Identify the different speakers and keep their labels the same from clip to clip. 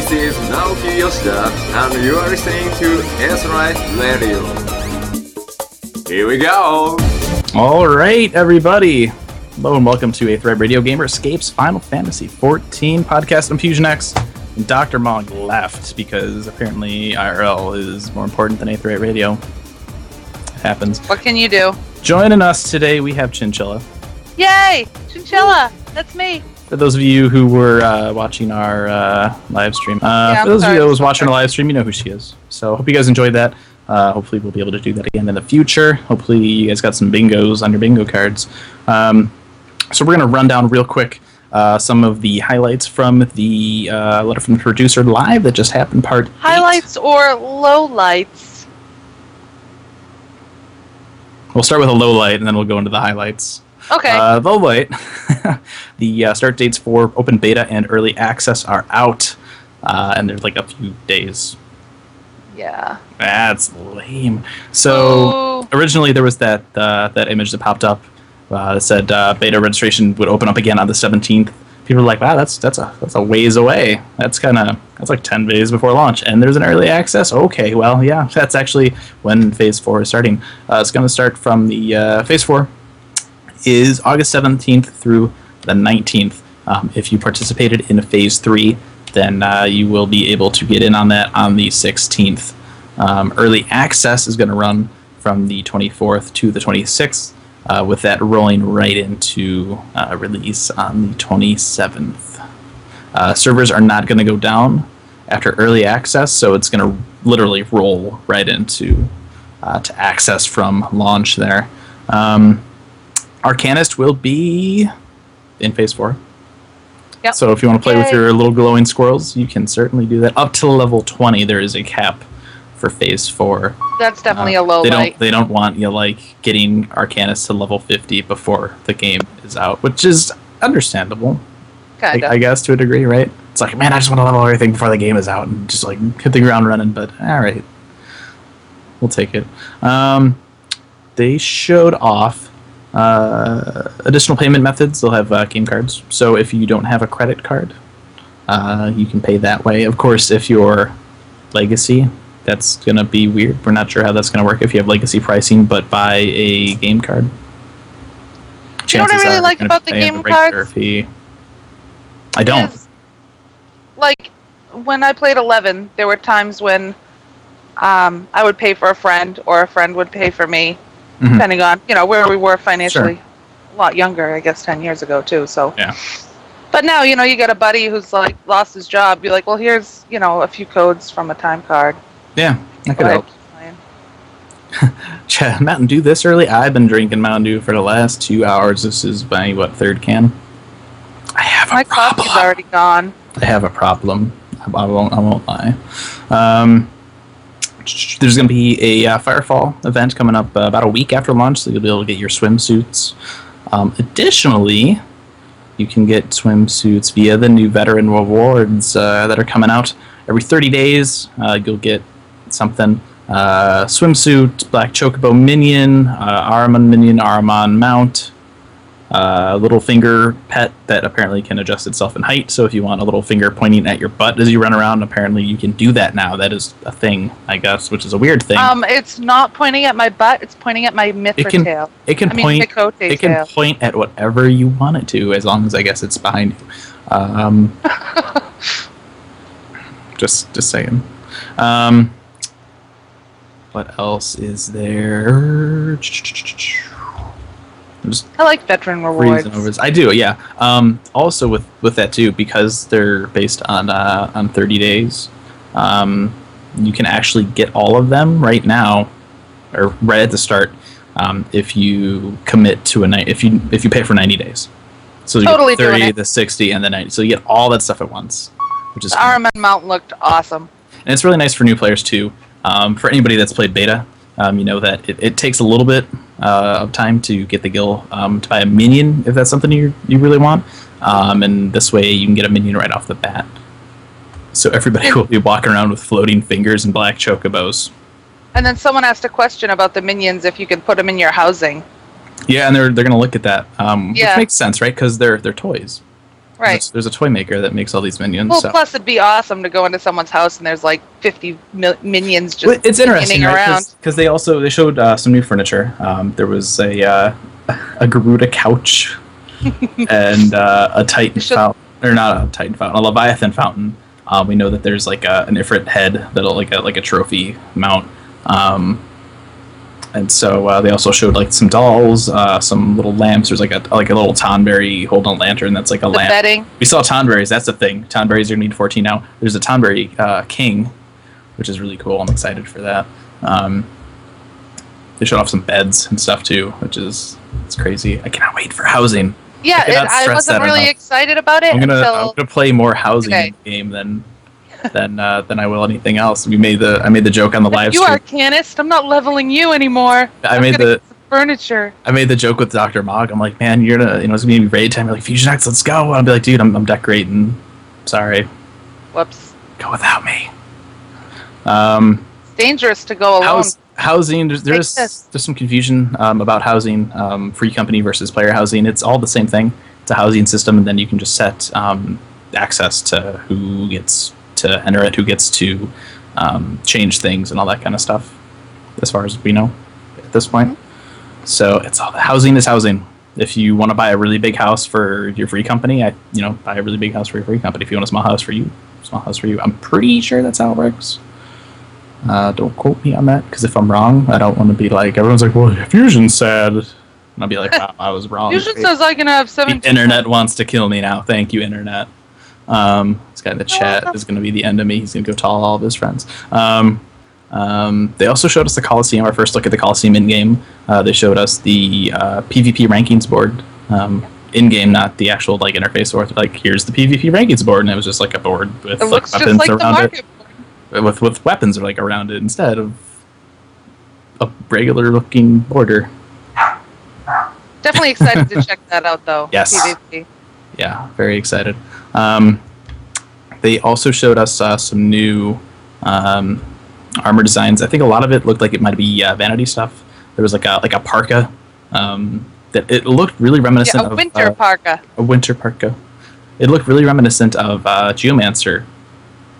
Speaker 1: This is Naoki Yoshida, and you are listening to Aetheryte Radio. Here we go!
Speaker 2: All right, everybody. Hello and welcome to Aetheryte Radio Gamer Escape's Final Fantasy XIV podcast on Fusion X. And Dr. Mog left because apparently IRL is more important than Aetheryte Radio. It happens.
Speaker 3: What can you do?
Speaker 2: Joining us today, we have Chinchilla.
Speaker 3: Yay! Chinchilla! That's me.
Speaker 2: For those of you who were uh, watching our uh, live stream, uh,
Speaker 3: Yeah,
Speaker 2: for those of you that was watching our live stream, you know who she is. So hope you guys enjoyed that. Uh, hopefully we'll be able to do that again in the future. Hopefully you guys got some bingos on your bingo cards. Um, so we're gonna run down real quick uh, some of the highlights from the uh, letter from the producer live that just happened. Part eight.
Speaker 3: Highlights or lowlights?
Speaker 2: We'll start with a low light and then we'll go into the highlights.
Speaker 3: Okay.
Speaker 2: Uh, light. the uh, start dates for open beta and early access are out, uh, and there's like a few days.
Speaker 3: yeah.
Speaker 2: That's lame. So
Speaker 3: Ooh.
Speaker 2: originally there was that uh, that image that popped up uh, that said uh, beta registration would open up again on the 17th. People were like, "Wow, that's that's a that's a ways away. That's kind of that's like 10 days before launch." And there's an early access. Okay, well, yeah, that's actually when Phase Four is starting. Uh, it's going to start from the uh, Phase Four is August 17th through the 19th. Um, if you participated in Phase 3, then uh, you will be able to get in on that on the 16th. Um, early access is going to run from the 24th to the 26th, uh, with that rolling right into uh, release on the 27th. Uh, servers are not going to go down after early access, so it's going to literally roll right into uh, to access from launch there. Um, Arcanist will be in phase four.
Speaker 3: Yep.
Speaker 2: So if you want to play with your little glowing squirrels, you can certainly do that. Up to level twenty, there is a cap for phase four.
Speaker 3: That's definitely
Speaker 2: Uh,
Speaker 3: a low
Speaker 2: they
Speaker 3: light.
Speaker 2: don't they don't want you like getting Arcanist to level fifty before the game is out, which is understandable. I. I guess to a degree, right? It's like, man, I just want to level everything before the game is out and just like hit the ground running. But all right, we'll take it. Um, they showed off uh, additional payment methods. They'll have uh, game cards. So if you don't have a credit card, uh, you can pay that way. Of course, if you're legacy, that's gonna be weird. We're not sure how that's gonna work if you have legacy pricing, but buy a game card.
Speaker 3: You know what I really like about the game cards?
Speaker 2: Fee. I don't.
Speaker 3: Is, like when I played Eleven, there were times when um, I would pay for a friend, or a friend would pay for me,
Speaker 2: Mhm.
Speaker 3: depending on you know where we were financially. A lot younger, I guess, ten years ago too. So.
Speaker 2: Yeah.
Speaker 3: But now you know you got a buddy who's like lost his job. You're like, well, here's you know a few codes from a time card.
Speaker 2: Yeah, that could help.
Speaker 3: ahead, keep playing.
Speaker 2: Ch- Mountain Dew this early? I've been drinking Mountain Dew for the last two hours. This is my what third can. I have a
Speaker 3: My
Speaker 2: problem.
Speaker 3: coffee's already gone.
Speaker 2: I have a problem. I, I won't. I won't lie. Um, there's going to be a uh, Firefall event coming up uh, about a week after launch, so you'll be able to get your swimsuits. Um, additionally, you can get swimsuits via the new veteran rewards uh, that are coming out every 30 days. Uh, you'll get something. Uh, swimsuit, Black Chocobo Minion, uh, Ahriman Minion, Ahriman Mount, uh, little finger pet that apparently can adjust itself in height. So if you want a little finger pointing at your butt as you run around, apparently you can do that now. That is a thing, I guess, which is a weird thing.
Speaker 3: Um, it's not pointing at my butt. It's pointing at my Mithra
Speaker 2: It can-
Speaker 3: tail.
Speaker 2: it can
Speaker 3: I
Speaker 2: point.
Speaker 3: Miqo'te
Speaker 2: It can
Speaker 3: tail.
Speaker 2: point at whatever you want it to, as long as I guess it's behind you. Um, just, just saying. Um, what else is there?
Speaker 3: I like veteran rewards.
Speaker 2: I do, yeah. Um, also with with that too, because they're based on uh, on 30 days, um, you can actually get all of them right now, or right at the start, um, if you commit to a night. If you if you pay for 90 days, so you
Speaker 3: Totally
Speaker 2: get
Speaker 3: doing
Speaker 2: 30,
Speaker 3: it.
Speaker 2: the 60, and the 90. So you get all that stuff at once, which is
Speaker 3: The. Ahriman Mount looked awesome.
Speaker 2: and it's really nice for new players too. Um, for anybody that's played beta, um, you know that it, it takes a little bit uh, of time to get the gill um, to buy a minion if that's something you you really want, um, and this way you can get a minion right off the bat. So everybody will be walking around with floating fingers and black chocobos.
Speaker 3: And then someone asked a question about the minions if you could put them in your housing.
Speaker 2: Yeah, and they're they're gonna look at that, um,
Speaker 3: Yeah.
Speaker 2: which makes sense, right? Because they're they're toys.
Speaker 3: Right.
Speaker 2: There's, a toy maker that makes all these minions.
Speaker 3: Well,
Speaker 2: so.
Speaker 3: plus it'd be awesome to go into someone's house and there's like 50 mil- minions just
Speaker 2: Well, it's interesting, right?
Speaker 3: around.
Speaker 2: Because they also they showed uh, some new furniture. Um, there was a uh, a Garuda couch and uh, a Titan
Speaker 3: should-
Speaker 2: fountain, or not a Titan fountain, a Leviathan fountain. Um, we know that there's like a, an Ifrit head that'll like a like a trophy mount. Um, and so uh, they also showed like some dolls, uh, some little lamps. There's like a like a little Tonberry holding a lantern that's like a
Speaker 3: The
Speaker 2: lamp.
Speaker 3: bedding.
Speaker 2: We saw Tonberries. That's the thing. Tonberries are gonna need 14 now. There's a Tonberry uh, King, which is really cool. I'm excited for that. Um, they showed off some beds and stuff too, which is it's crazy. I cannot wait for housing.
Speaker 3: Yeah,
Speaker 2: I
Speaker 3: it, I wasn't really
Speaker 2: enough.
Speaker 3: excited about it
Speaker 2: I'm gonna I'm gonna play more housing the game than than uh, than I will anything else. We made the I made the joke on the live stream.
Speaker 3: you
Speaker 2: stream.
Speaker 3: are canist. I'm not leveling you anymore.
Speaker 2: I
Speaker 3: I'm
Speaker 2: made the
Speaker 3: furniture.
Speaker 2: I made the joke with Dr. Mog. I'm like, man, you're gonna you know it's gonna be raid time. You're like Fusion X, let's go. And I'll be like, dude, I'm, I'm decorating. Sorry,
Speaker 3: Whoops.
Speaker 2: go without me. Um.
Speaker 3: It's dangerous to go alone.
Speaker 2: House, housing there's there's, there's some confusion um, about housing um, free company versus player housing it's all the same thing it's a housing system and then you can just set um, access to who gets to enter it who gets to um, change things and all that kind of stuff as far as we know at this point so it's all housing is housing if you want to buy a really big house for your free company i you know buy a really big house for your free company if you want a small house for you small house for you i'm pretty sure that's how it works uh, don't quote me on that because if I'm wrong, I don't want to be like everyone's like, "Well, Fusion said," and I'll be like, wow, "I was wrong."
Speaker 3: Fusion says I can have
Speaker 2: the internet wants to kill me now. Thank you, internet. Um, this guy in the chat is going to be the end of me. He's going to go tell all of his friends. Um, um, they also showed us the Coliseum. Our first look at the Coliseum in game. Uh, they showed us the uh, PvP rankings board. Um, in game, not the actual like interface board. Like, here's the PvP rankings board, and it was just like a board with like weapons
Speaker 3: like
Speaker 2: around it
Speaker 3: market.
Speaker 2: with with weapons are like around it instead of a regular looking border.
Speaker 3: Definitely excited to check that out though.
Speaker 2: Yes.
Speaker 3: PvP.
Speaker 2: Yeah, very excited. Um, they also showed us uh, some new um, armor designs. I think a lot of it looked like it might be uh, vanity stuff. There was like a like a parka um, that it looked really reminiscent
Speaker 3: Yeah, a
Speaker 2: of
Speaker 3: winter
Speaker 2: uh,
Speaker 3: parka.
Speaker 2: a winter parka. It looked really reminiscent of uh, Geomancer,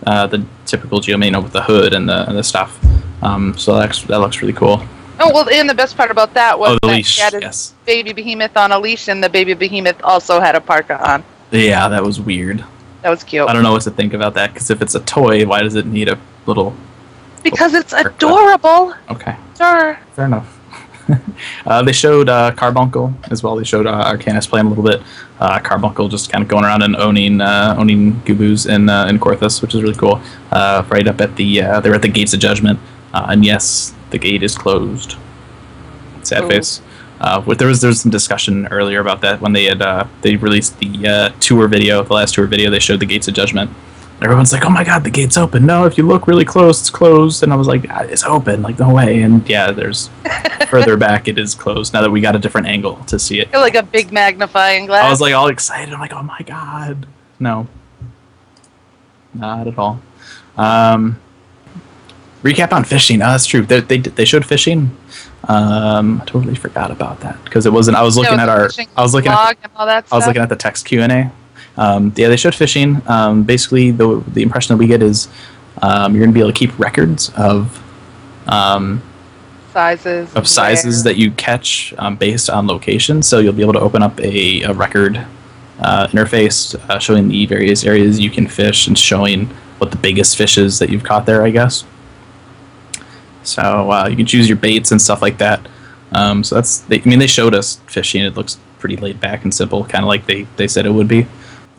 Speaker 2: uh, the typical Geoman you know, with the hood and the and the stuff. Um, so that looks, that looks really cool.
Speaker 3: Oh well, and the best part about that was
Speaker 2: oh, the
Speaker 3: that
Speaker 2: leash,
Speaker 3: he had his
Speaker 2: yes.
Speaker 3: baby behemoth on a leash, and the baby behemoth also had a parka on.
Speaker 2: Yeah, that was weird.
Speaker 3: That was cute.
Speaker 2: I don't know what to think about that because if it's a toy, why does it need a little?
Speaker 3: Because it's
Speaker 2: Parka.
Speaker 3: adorable.
Speaker 2: Okay,
Speaker 3: Sure.
Speaker 2: fair enough. uh, they showed uh, Carbuncle as well. They showed uh, Arcanist playing a little bit. Uh, Carbuncle just kind of going around and owning uh, owning Goobbues in uh, in Coerthas, which is really cool. Uh, right up at the uh, they're at the gates of Judgment, uh, and yes, the gate is closed. Sad
Speaker 3: Ooh.
Speaker 2: face. Uh, what- there was there was some discussion earlier about that when they had uh, they released the uh, tour video, the last tour video. They showed the gates of Judgment. Everyone's like, "Oh my God, the gate's open!" No, if you look really close, it's closed. And I was like, "Ah, "It's open!" Like, no way. And yeah, there's further back, it is closed. Now that we got a different angle to see it,
Speaker 3: like a big magnifying glass.
Speaker 2: I was like all excited. I'm like, "Oh my God!" No, not at all. Um, recap on fishing. Oh, that's true. They, they they showed fishing. Um, I totally forgot about that because it wasn't. I was looking
Speaker 3: with
Speaker 2: at our. I was looking at.
Speaker 3: and all that
Speaker 2: I was
Speaker 3: stuff.
Speaker 2: looking at the text Q and A. Um, yeah, they showed fishing. Um, basically, the the impression that we get is um, you're going to be able to keep records of um,
Speaker 3: sizes.
Speaker 2: of sizes that you catch um, based on location. So you'll be able to open up a, a record uh, interface uh, showing the various areas you can fish and showing what the biggest fish is that you've caught there, I guess. So uh, you can choose your baits and stuff like that. Um, so that's, they, I mean, they showed us fishing. It looks pretty laid back and simple, kind of like they, they said it would be.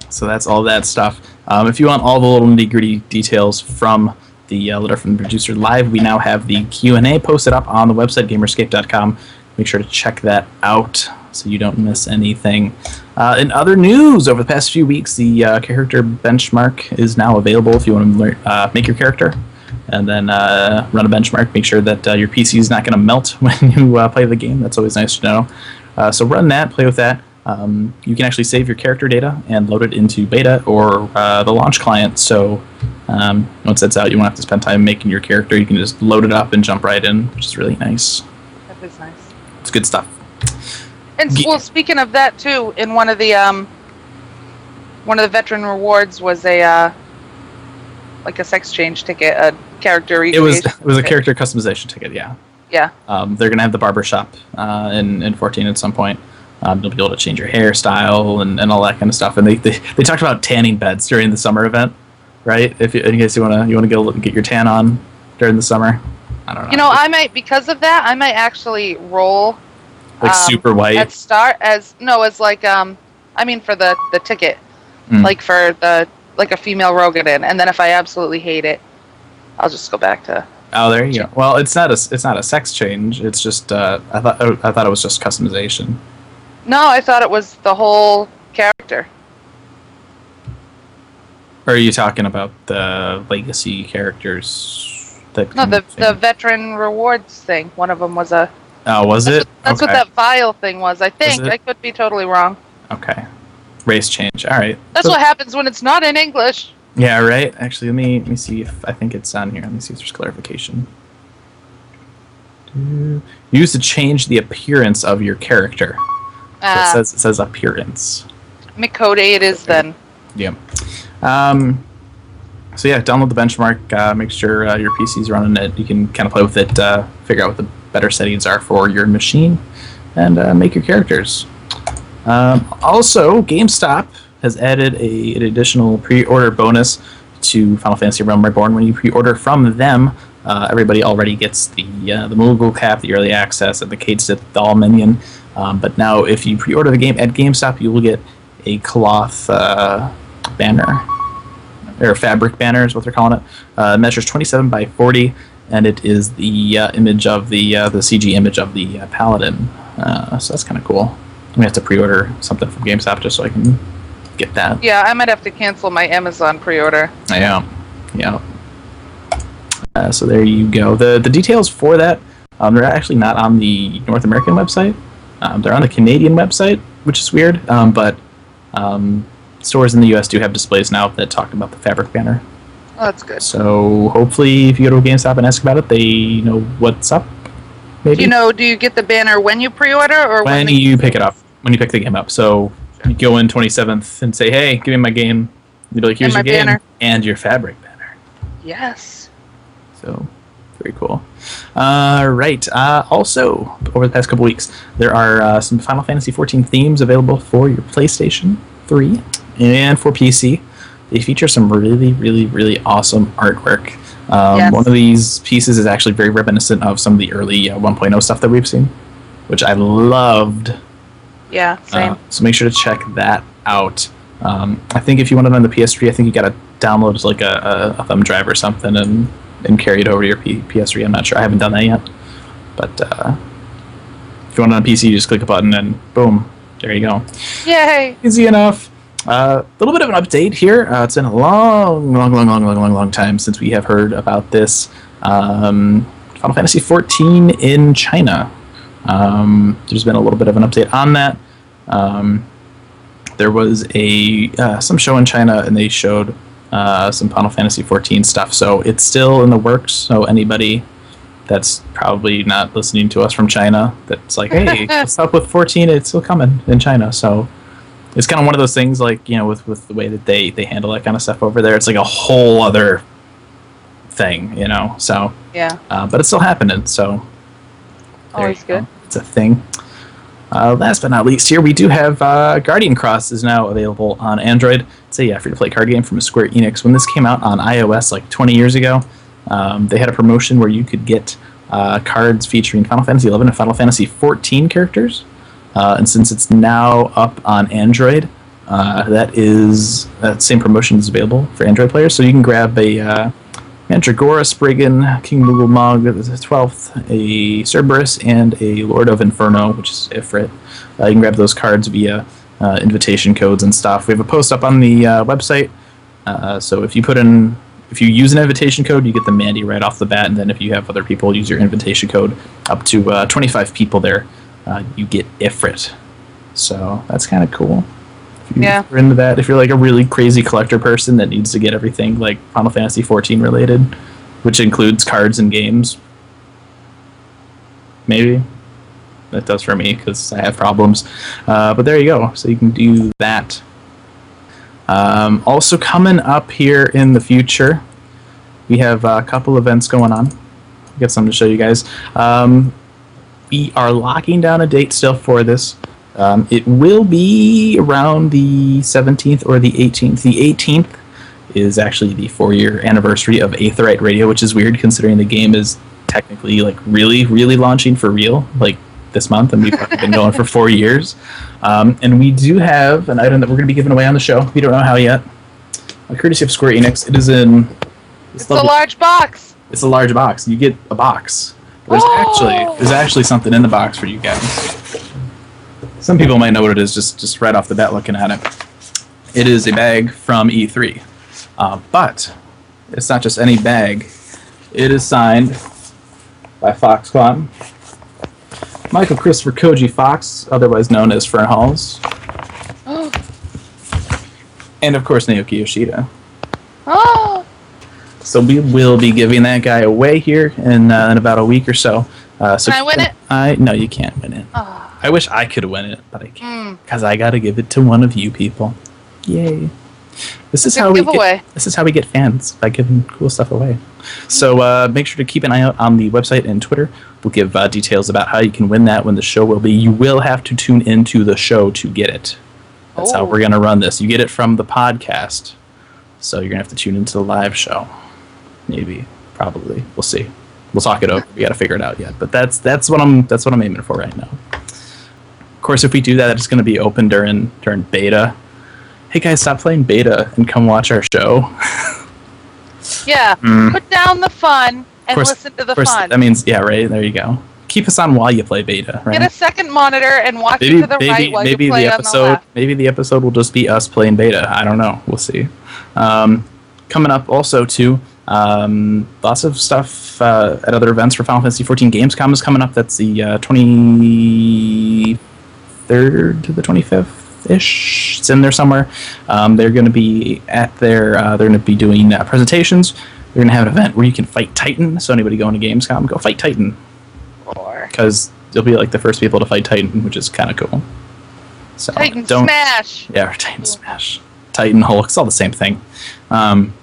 Speaker 2: So that's all that stuff. Um, if you want all the little nitty gritty details from the uh, letter from the producer live, we now have the Q and A posted up on the website gamerescape.com. Make sure to check that out so you don't miss anything. Uh, in other news, over the past few weeks, the uh, character benchmark is now available if you want to learn, uh, make your character and then uh, run a benchmark. Make sure that uh, your PC is not going to melt when you uh, play the game. That's always nice to know. Uh, so run that, play with that. Um, you can actually save your character data and load it into beta or uh, the launch client. So um, once that's out, you won't have to spend time making your character. You can just load it up and jump right in, which is really nice.
Speaker 3: That is nice.
Speaker 2: It's good stuff.
Speaker 3: And well, speaking of that too, in one of the um, one of the veteran rewards was a uh, like a sex change ticket, a character.
Speaker 2: It was it was a character customization ticket. Yeah.
Speaker 3: Yeah.
Speaker 2: Um, they're gonna have the barber shop uh, in in 14 at some point. Um, you'll be able to change your hairstyle and, and all that kind of stuff. And they, they, they talked about tanning beds during the summer event, right? If you, in case you wanna you wanna get get your tan on during the summer. I don't know.
Speaker 3: You know, I might because of that, I might actually roll
Speaker 2: like
Speaker 3: um,
Speaker 2: super white.
Speaker 3: at start as no as like um, I mean for the the ticket,
Speaker 2: Mm.
Speaker 3: like for the like a female Rogan, in, and then if I absolutely hate it, I'll just go back to.
Speaker 2: Oh, there you go. Well, it's not a it's not a sex change. It's just uh, I thought I thought it was just customization.
Speaker 3: No, I thought it was the whole character.
Speaker 2: Or are you talking about the legacy characters? That
Speaker 3: No, the the veteran rewards thing. One of them was a.
Speaker 2: oh was
Speaker 3: That's,
Speaker 2: it?
Speaker 3: what, that's
Speaker 2: okay.
Speaker 3: what that vial thing was. I think? I could be totally wrong.
Speaker 2: Okay, race change. All right.
Speaker 3: That's
Speaker 2: So-
Speaker 3: what happens when it's not in English.
Speaker 2: Yeah, right. Actually, let me let me see if I think it's on here. Let me see if there's clarification. Use to change the appearance of your character. So it
Speaker 3: Uh,
Speaker 2: says it says appearance.
Speaker 3: Code it is then.
Speaker 2: Yeah. Um, so yeah, download the benchmark. Uh, make sure uh, your PC's running it. You can kind of play with it, uh, figure out what the better settings are for your machine, and uh, make your characters. Um, also, GameStop has added a, an additional pre-order bonus to Final Fantasy Realm Reborn. When you pre-order from them, uh, everybody already gets the uh, the Moogle Cap, the early access, and the Cait Sith doll minion. Um, but now, if you pre-order the game at GameStop, you will get a cloth uh, banner or fabric banner is what they're calling it. Uh, measures 27 by 40, and it is the uh, image of the uh, the CG image of the paladin. So that's kind of cool. I'm gonna have to pre-order something from GameStop just so I can get that.
Speaker 3: Yeah, I might have to cancel my Amazon pre-order.
Speaker 2: Yeah, yeah. Uh, so there you go. the The details for that um, they're actually not on the North American website. Um, they're on the Canadian website, which is weird. Um, but um, stores in the U.S. do have displays now that talk about the fabric banner.
Speaker 3: Oh, that's good.
Speaker 2: So hopefully, if you go to a GameStop and ask about it, they know what's up. Maybe
Speaker 3: Do you know? Do you get the banner when you pre-order or
Speaker 2: when
Speaker 3: the-
Speaker 2: you pick it up, when you pick the game up. So you go in 27th and say, "Hey, give me my game." You'd be like, "Here's your game
Speaker 3: banner."
Speaker 2: and your fabric banner."
Speaker 3: Yes.
Speaker 2: So very cool. Uh, right. Uh, also, over the past couple weeks, there are uh, some Final Fantasy 14 themes available for your PlayStation 3 and for PC. They feature some really, really, really awesome artwork. Um,
Speaker 3: Yes.
Speaker 2: One of these pieces is actually very reminiscent of some of the early uh, 1.0 stuff that we've seen, which I loved.
Speaker 3: Yeah. Same.
Speaker 2: Uh, so make sure to check that out. Um, I think if you want it on the PS3, I think you got to download like a, a, a thumb drive or something and, and carry it over to your P- PS3. I'm not sure. I haven't done that yet. But uh, if you want it on PC, you just click a button and boom, there you go.
Speaker 3: Yay!
Speaker 2: Easy enough. A uh, little bit of an update here. Uh, it's been a long, long, long, long, long, long, long time since we have heard about this. Um, Final Fantasy XIV in China. Um, there's been a little bit of an update on that. Um, there was a uh, some show in China, and they showed uh, some Final Fantasy XIV stuff. So it's still in the works. So anybody that's probably not listening to us from China, that's like, hey, what's up with 14? It's still coming in China. So it's kind of one of those things, like you know, with with the way that they they handle that kind of stuff over there, it's like a whole other thing, you know. So,
Speaker 3: Yeah.
Speaker 2: uh, but it's still happening. So
Speaker 3: Always
Speaker 2: you go.
Speaker 3: good.
Speaker 2: It's a thing. Uh, last but not least, here we do have uh, Guardian Cross is now available on Android. It's a uh, free-to-play card game from Square Enix. When this came out on iOS like 20 years ago, um, they had a promotion where you could get uh, cards featuring Final Fantasy 11 and Final Fantasy 14 characters. Uh, and since it's now up on Android, uh, that is that same promotion is available for Android players. So you can grab a uh, Mandragora, Spriggan, King Mog, the 12th, a Cerberus, and a Lord of Inferno, which is Ifrit. Uh, you can grab those cards via uh, invitation codes and stuff. We have a post up on the uh, website. Uh, so if you put in, if you use an invitation code, you get the Mandy right off the bat. And then if you have other people use your invitation code, up to uh, 25 people there, uh, you get Ifrit. So that's kind of cool. If you-
Speaker 3: Yeah.
Speaker 2: you're into that, if you're like a really crazy collector person that needs to get everything like Final Fantasy 14 related, which includes cards and games, maybe that does for me because I have problems. Uh, but there you go. So you can do that. Um, also coming up here in the future, we have a couple events going on. I got something to show you guys. Um, we are locking down a date still for this. Um, it will be around the 17th or the 18th. The 18th is actually the four-year anniversary of Aetheryte Radio, which is weird considering the game is technically like really, really launching for real, like this month, and we've been going for four years. Um, and we do have an item that we're going to be giving away on the show. We don't know how yet. Uh, courtesy of Square Enix, it is in.
Speaker 3: It's a large box.
Speaker 2: It's a large box. You get a box. There's
Speaker 3: Oh!
Speaker 2: actually there's actually something in the box for you guys. Some people might know what it is just just right off the bat looking at it. It is a bag from E3, uh, but it's not just any bag. It is signed by Foxclon, Michael Christopher Koji Fox, otherwise known as Fernehalwes,
Speaker 3: Oh,
Speaker 2: and of course Naoki Yoshida.
Speaker 3: oh,
Speaker 2: So we will be giving that guy away here in, uh, in about a week or so. Uh, so
Speaker 3: Can I win it?
Speaker 2: I no, you can't win it.
Speaker 3: oh.
Speaker 2: I wish I could win it, but I can't
Speaker 3: Mm.
Speaker 2: because I got to give it to one of you people. Yay! This is
Speaker 3: Good
Speaker 2: how we get. This is how we get fans by giving cool stuff away. So uh, make sure to keep an eye out on the website and Twitter. We'll give uh, details about how you can win that when the show will be. You will have to tune into the show to get it. That's how
Speaker 3: Oh.
Speaker 2: we're gonna run this. You get it from the podcast, so you're gonna have to tune into the live show. Maybe, probably. We'll see. We'll talk it over. We got to figure it out yet. But that's that's what I'm that's what I'm aiming for right now. Of course, if we do that, it's going to be open during during beta. Hey guys, stop playing beta and come watch our show.
Speaker 3: Yeah.
Speaker 2: Mm.
Speaker 3: Put down the fun and
Speaker 2: course-
Speaker 3: listen to the
Speaker 2: course,
Speaker 3: fun.
Speaker 2: that means yeah, right. There you go. Keep us on while you play beta, right?
Speaker 3: Get a second monitor and watch
Speaker 2: maybe
Speaker 3: it to the
Speaker 2: maybe
Speaker 3: right while
Speaker 2: maybe
Speaker 3: you play
Speaker 2: the
Speaker 3: on
Speaker 2: episode
Speaker 3: the left.
Speaker 2: maybe the episode will just be us playing beta. I don't know. We'll see. Um, coming up also too. Um, lots of stuff uh, at other events for Final Fantasy 14 Gamescom is coming up. That's the uh, 23rd to the 25th ish. It's in there somewhere. Um, they're going to be at their. Uh, they're going to be doing uh, presentations. They're going to have an event where you can fight Titan. So anybody going to Gamescom, go fight Titan
Speaker 3: Or
Speaker 2: because you'll be like the first people to fight Titan, which is kind of cool. So
Speaker 3: Titan
Speaker 2: don't
Speaker 3: Smash.
Speaker 2: yeah, Titan Smash, Titan Hulk, it's all the same thing. Um,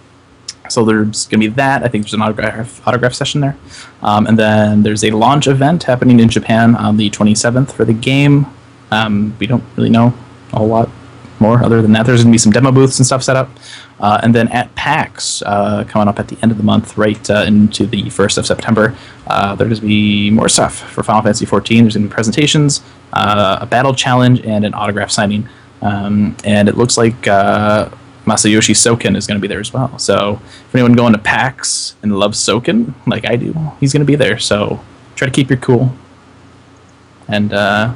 Speaker 2: so there's gonna be that. I think there's an autograph autograph session there, um, and then there's a launch event happening in Japan on the 27th for the game. Um, we don't really know a whole lot more other than that. There's gonna be some demo booths and stuff set up, uh, and then at PAX uh, coming up at the end of the month, right uh, into the first of September. Uh, there's gonna be more stuff for Final Fantasy 14. There's gonna be presentations, uh, a battle challenge, and an autograph signing. Um, and it looks like uh, Masayoshi Soken is going to be there as well. So if anyone going to PAX and loves Soken, like I do, he's going to be there. So try to keep your cool and uh,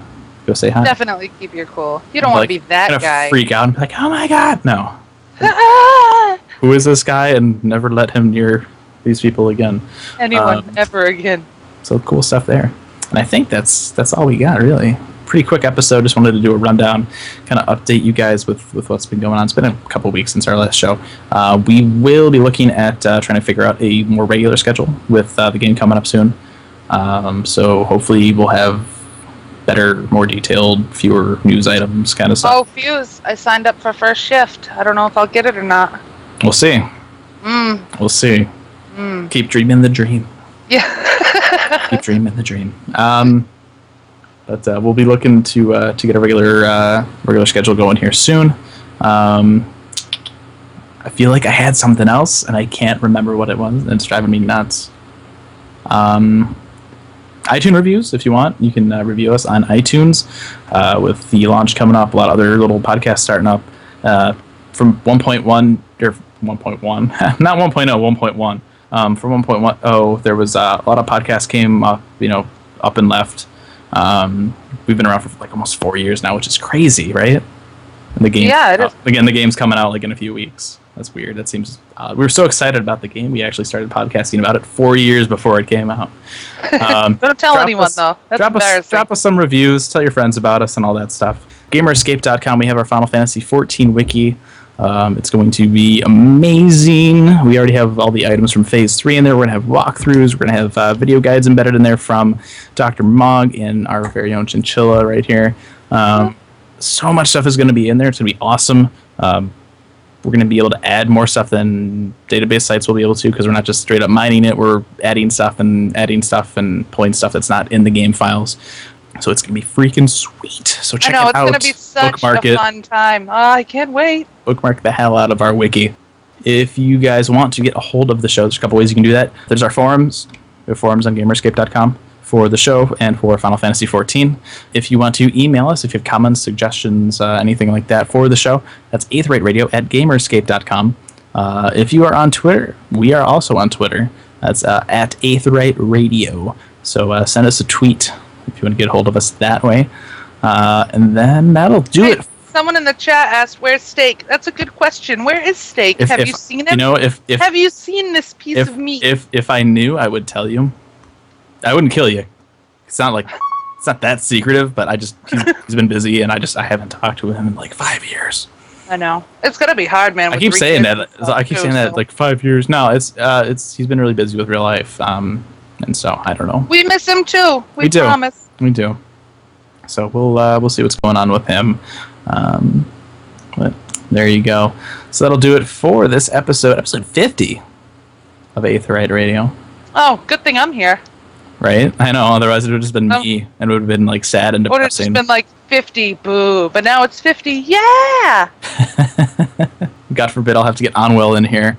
Speaker 2: go say hi.
Speaker 3: Definitely keep your cool. You don't want
Speaker 2: Like,
Speaker 3: to be that guy.
Speaker 2: Freak out and be like, oh my god, no. Who is this guy? And never let him near these people again.
Speaker 3: Anyone
Speaker 2: Um,
Speaker 3: ever again.
Speaker 2: So cool stuff there. And I think that's that's all we got really. Pretty quick episode. Just wanted to do a rundown, kind of update you guys with with what's been going on. It's been a couple weeks since our last show. Uh, we will be looking at uh, trying to figure out a more regular schedule with uh, the game coming up soon. Um, so hopefully we'll have better, more detailed, fewer news items, kind of stuff.
Speaker 3: Oh, Fuse. I signed up for first shift. I don't know if I'll get it or not.
Speaker 2: We'll see.
Speaker 3: Mm,
Speaker 2: We'll see.
Speaker 3: mm.
Speaker 2: Keep dreaming the dream.
Speaker 3: Yeah.
Speaker 2: keep dreaming the dream. Um, but uh, we'll be looking to uh, to get a regular uh, regular schedule going here soon. Um, I feel like I had something else and I can't remember what it was, and it's driving me nuts. Um, iTunes reviews, if you want, you can uh, review us on iTunes. Uh, with the launch coming up, a lot of other little podcasts starting up. Uh, from 1.1 or 1.1, not 1.0, 1.1 um, from 1.10 there was a lot of podcasts came up you know up and left um, we've been around for like almost four years now which is crazy right? And the game
Speaker 3: Yeah, it is.
Speaker 2: again the game's coming out like in a few weeks. That's weird. That seems uh, we were so excited about the game we actually started podcasting about it four years before it came out. Um,
Speaker 3: Don't tell anyone
Speaker 2: us-
Speaker 3: though. That's
Speaker 2: drop us, drop us some reviews tell your friends about us and all that stuff. Gamerescape.com we have our final fantasy 14 wiki um, it's going to be amazing. We already have all the items from Phase 3 in there. We're going to have walkthroughs. We're going to have uh, video guides embedded in there from Dr. Mog and our very own Chinchilla right here. Um, so much stuff is going to be in there. It's going to be awesome. Um, we're going to be able to add more stuff than database sites will be able to because we're not just straight up mining it. We're adding stuff and adding stuff and pulling stuff that's not in the game files. So it's going to be freaking sweet. So
Speaker 3: I
Speaker 2: check
Speaker 3: know
Speaker 2: it
Speaker 3: it's
Speaker 2: out.
Speaker 3: It's gonna be such a fun time. Oh, I can't wait.
Speaker 2: Bookmark the hell out of our wiki. If you guys want to get a hold of the show, there's a couple ways you can do that. There's our forums. We have forums on gamerescape.com for the show and for Final Fantasy XIV. If you want to email us, if you have comments, suggestions, uh, anything like that for the show, that's Aetheryte Radio at gamerescape.com. Uh, if you are on Twitter, we are also on Twitter. That's uh, at Aetheryte Radio. So uh, send us a tweet if you want to get a hold of us that way. Uh, and then that'll do it
Speaker 3: Someone in the chat asked, "Where's Steak?" That's a good question. Where is Steak?
Speaker 2: If-
Speaker 3: Have
Speaker 2: if-
Speaker 3: you seen it?
Speaker 2: You know, if if
Speaker 3: Have you seen this piece
Speaker 2: if
Speaker 3: of meat?
Speaker 2: if if I knew, I would tell you. I wouldn't kill you. It's not like it's not that secretive, but I just he's, he's been busy, and I just I haven't talked to him in like five years.
Speaker 3: I know it's gonna be hard, man.
Speaker 2: I keep saying that. I keep
Speaker 3: too,
Speaker 2: saying that
Speaker 3: so-
Speaker 2: like five years. No, it's uh, it's he's been really busy with real life, um, and so I don't know.
Speaker 3: we miss him too. We,
Speaker 2: We do.
Speaker 3: promise.
Speaker 2: We do. So we'll uh, we'll see what's going on with him. Um, but there you go. So that'll do it for this episode, episode fifty of Aetheryte Radio.
Speaker 3: Oh, good thing I'm here.
Speaker 2: Right? I know. Otherwise, it would have just been
Speaker 3: Oh.
Speaker 2: me, and it would have been like sad and it
Speaker 3: Would have been like 50, boo. But now it's 50, yeah.
Speaker 2: God forbid, I'll have to get Onwell in here.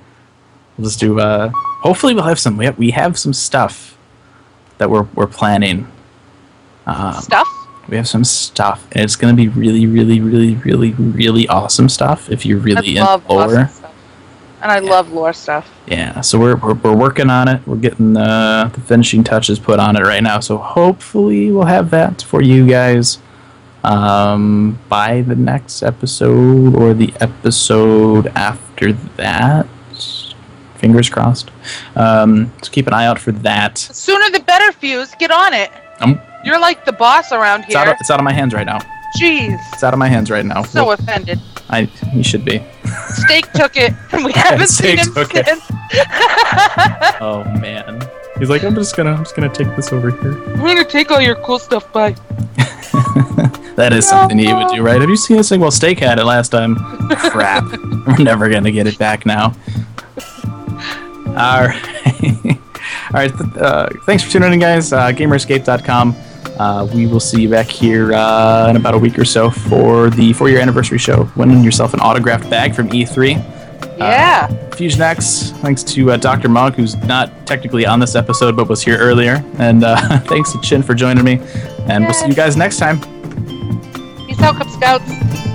Speaker 2: We'll just do. Uh, hopefully, we'll have some. We have, we have some stuff that we're we're planning. Um,
Speaker 3: Stuff.
Speaker 2: We have some stuff, and it's going to be really, really, really, really, really awesome stuff. If you're really
Speaker 3: I
Speaker 2: in
Speaker 3: love
Speaker 2: lore,
Speaker 3: awesome stuff. And I love lore stuff.
Speaker 2: yeah. So we're, we're we're working on it. We're getting the the finishing touches put on it right now. So hopefully, we'll have that for you guys um, by the next episode or the episode after that. Fingers crossed. Um, so keep an eye out for that.
Speaker 3: The sooner the better, Fuse. Get on it.
Speaker 2: Um,
Speaker 3: You're like the boss around
Speaker 2: it's, out
Speaker 3: here.
Speaker 2: of, it's out of my hands right now.
Speaker 3: Jeez.
Speaker 2: It's out of my hands right now.
Speaker 3: So
Speaker 2: Well,
Speaker 3: offended.
Speaker 2: I you should be.
Speaker 3: Steak took it, and we haven't seen
Speaker 2: Steak
Speaker 3: him
Speaker 2: took it.
Speaker 3: since.
Speaker 2: Oh man. He's like, I'm just gonna, I'm just gonna take this over here.
Speaker 3: I'm gonna take all your cool stuff back.
Speaker 2: That is something he would do, right? Have you seen this thing? Well, Steak had it last time. Crap. We're never gonna get it back now. All right. All right. th- Uh, thanks for tuning in, guys. Uh, Gamerescape.com. Uh, we will see you back here uh, in about a week or so for the four-year anniversary show. Winning yourself an autographed bag from E3.
Speaker 3: Yeah.
Speaker 2: Fusion X, thanks to uh, Dr. Mog, who's not technically on this episode but was here earlier. And uh, thanks to Chin for joining me. And we'll see you guys next time.
Speaker 3: Peace out, Cub Scouts.